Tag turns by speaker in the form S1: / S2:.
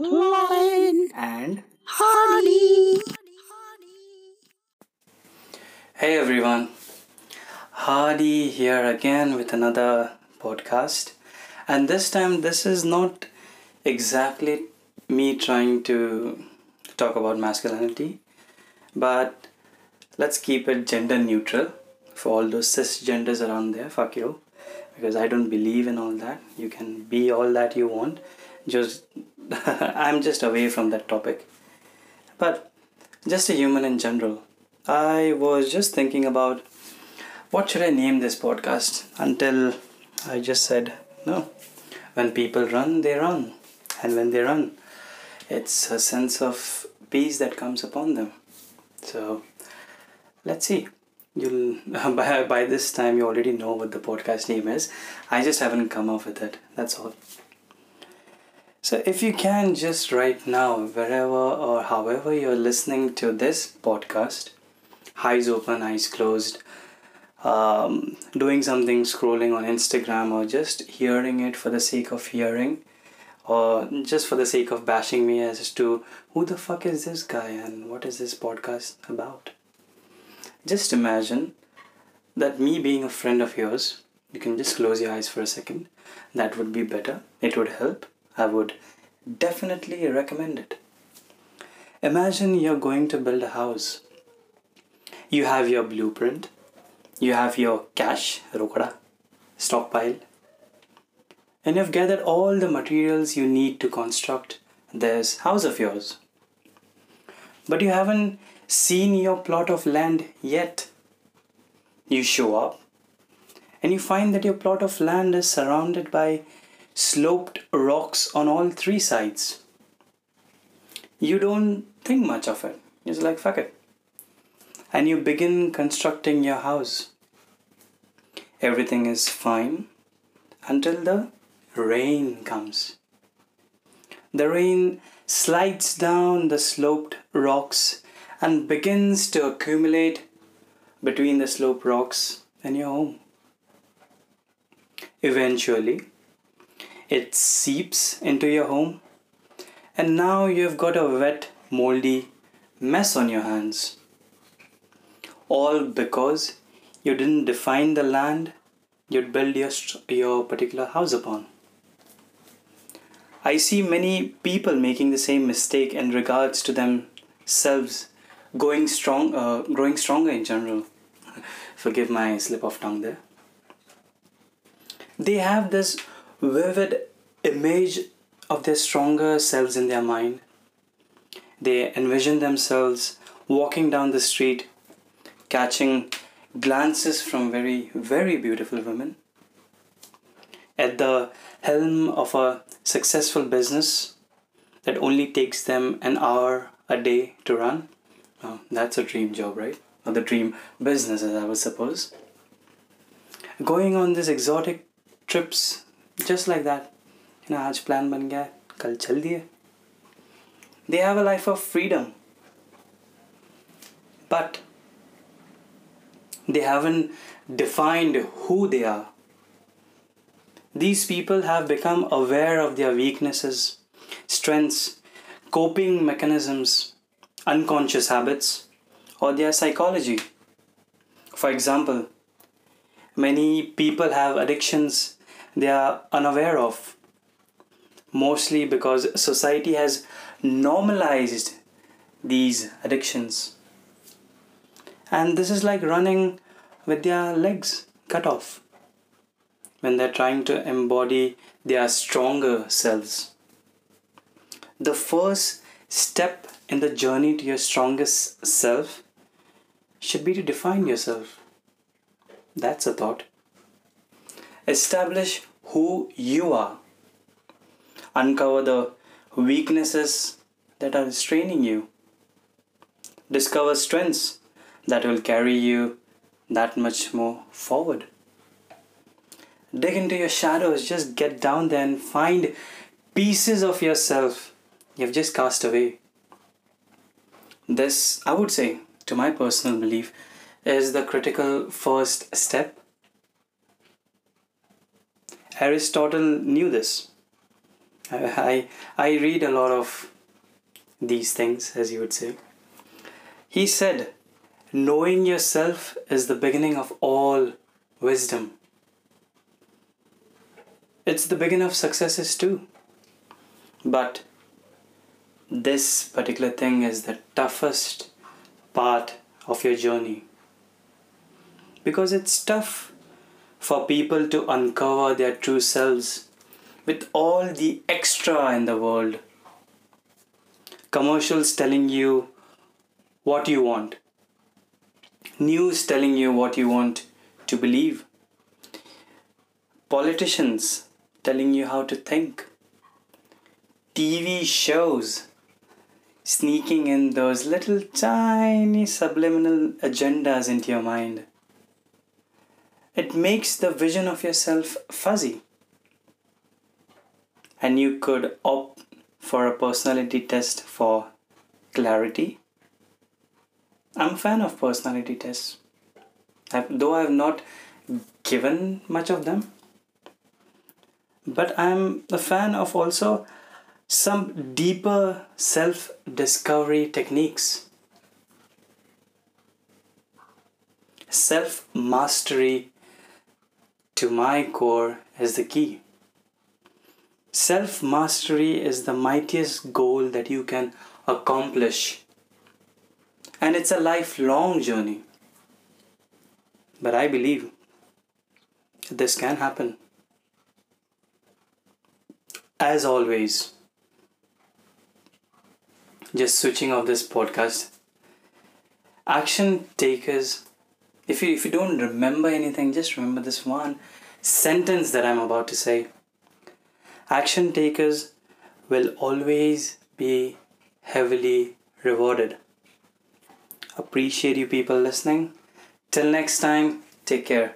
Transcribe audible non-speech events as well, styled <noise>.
S1: Laurel,
S2: and
S1: Hardy.
S2: hey everyone. Hardy here again with another podcast. And this time this is not exactly me trying to talk about masculinity but let's keep it gender neutral for all those cisgenders around there. Fuck you. Because i don't believe in all that. You can be all that you want. Just <laughs> i'm just away from that topic but just a human in general I was just thinking about what should I name this podcast until I just said no. When people run, they run, and when they run, it's a sense of peace that comes upon them. So let's see. You'll <laughs> by by this time you already know what the podcast name is. I just haven't come up with it. That's all. So if you can just right now, wherever or however you're listening to this podcast, eyes open, eyes closed, um, doing something, scrolling on Instagram, or just hearing it for the sake of hearing, or just for the sake of bashing me as to who the fuck is this guy and what is this podcast about. Just imagine that me being a friend of yours, you can just close your eyes for a second. That would be better. It would help. I would definitely recommend it. Imagine you're going to build a house you have your blueprint, you have your cash, rokada, stockpile, and you've gathered all the materials you need to construct this house of yours. But you haven't seen your plot of land yet. You show up and you find that your plot of land is surrounded by sloped rocks on all three sides. You don't think much of it. It's like, fuck it and you begin constructing your house. Everything is fine until the rain comes. The rain slides down the sloped rocks and begins to accumulate between the sloped rocks and your home. Eventually, it seeps into your home, and now you've got a wet, moldy mess on your hands all because you didn't define the land you'd build your, your particular house upon. I see many people making the same mistake in regards to themselves going strong, uh, growing stronger in general. <laughs> Forgive my slip of tongue there. They have this vivid image of their stronger selves in their mind. They envision themselves walking down the street catching glances from very, very beautiful women. At the helm of a successful business that only takes them an hour a day to run. Oh, that's a dream job, right? Or the dream business, as I would suppose. Going on these exotic trips just like that. You know, आज plan बन गया कल चल दिए. They have a life of freedom. But they haven't defined who they are. These people have become aware of their weaknesses, strengths, coping mechanisms, unconscious habits, or their psychology. For example, many people have addictions they are unaware of, mostly because society has normalized these addictions and this is like running with their legs cut off when they're trying to embody their stronger selves. The first step in the journey to your strongest self should be to define yourself. That's a thought. Establish who you are. Uncover the weaknesses that are restraining you. Discover strengths that will carry you that much more forward. Dig into your shadows, just get down there and find pieces of yourself you've just cast away. This, I would say, to my personal belief, is the critical first step. Aristotle knew this. I, I read a lot of these things, as you would say. He said, Knowing yourself is the beginning of all wisdom. It's the beginning of successes too. But this particular thing is the toughest part of your journey. Because it's tough for people to uncover their true selves with all the extra in the world. Commercials telling you what you want, news telling you what you want to believe, politicians telling you how to think, TV shows sneaking in those little tiny subliminal agendas into your mind. It makes the vision of yourself fuzzy. And you could opt for a personality test for clarity. I'm a fan of personality tests. I've, though I have not given much of them, but I'm a fan of also some deeper self discovery techniques. Self mastery to my core is the key. Self mastery is the mightiest goal that you can accomplish, and it's a lifelong journey. But I believe this can happen. As always, just switching off this podcast, action takers if you if you don't remember anything just remember this one sentence that i'm about to say. Action takers will always be heavily rewarded. Appreciate you people listening. Till next time take care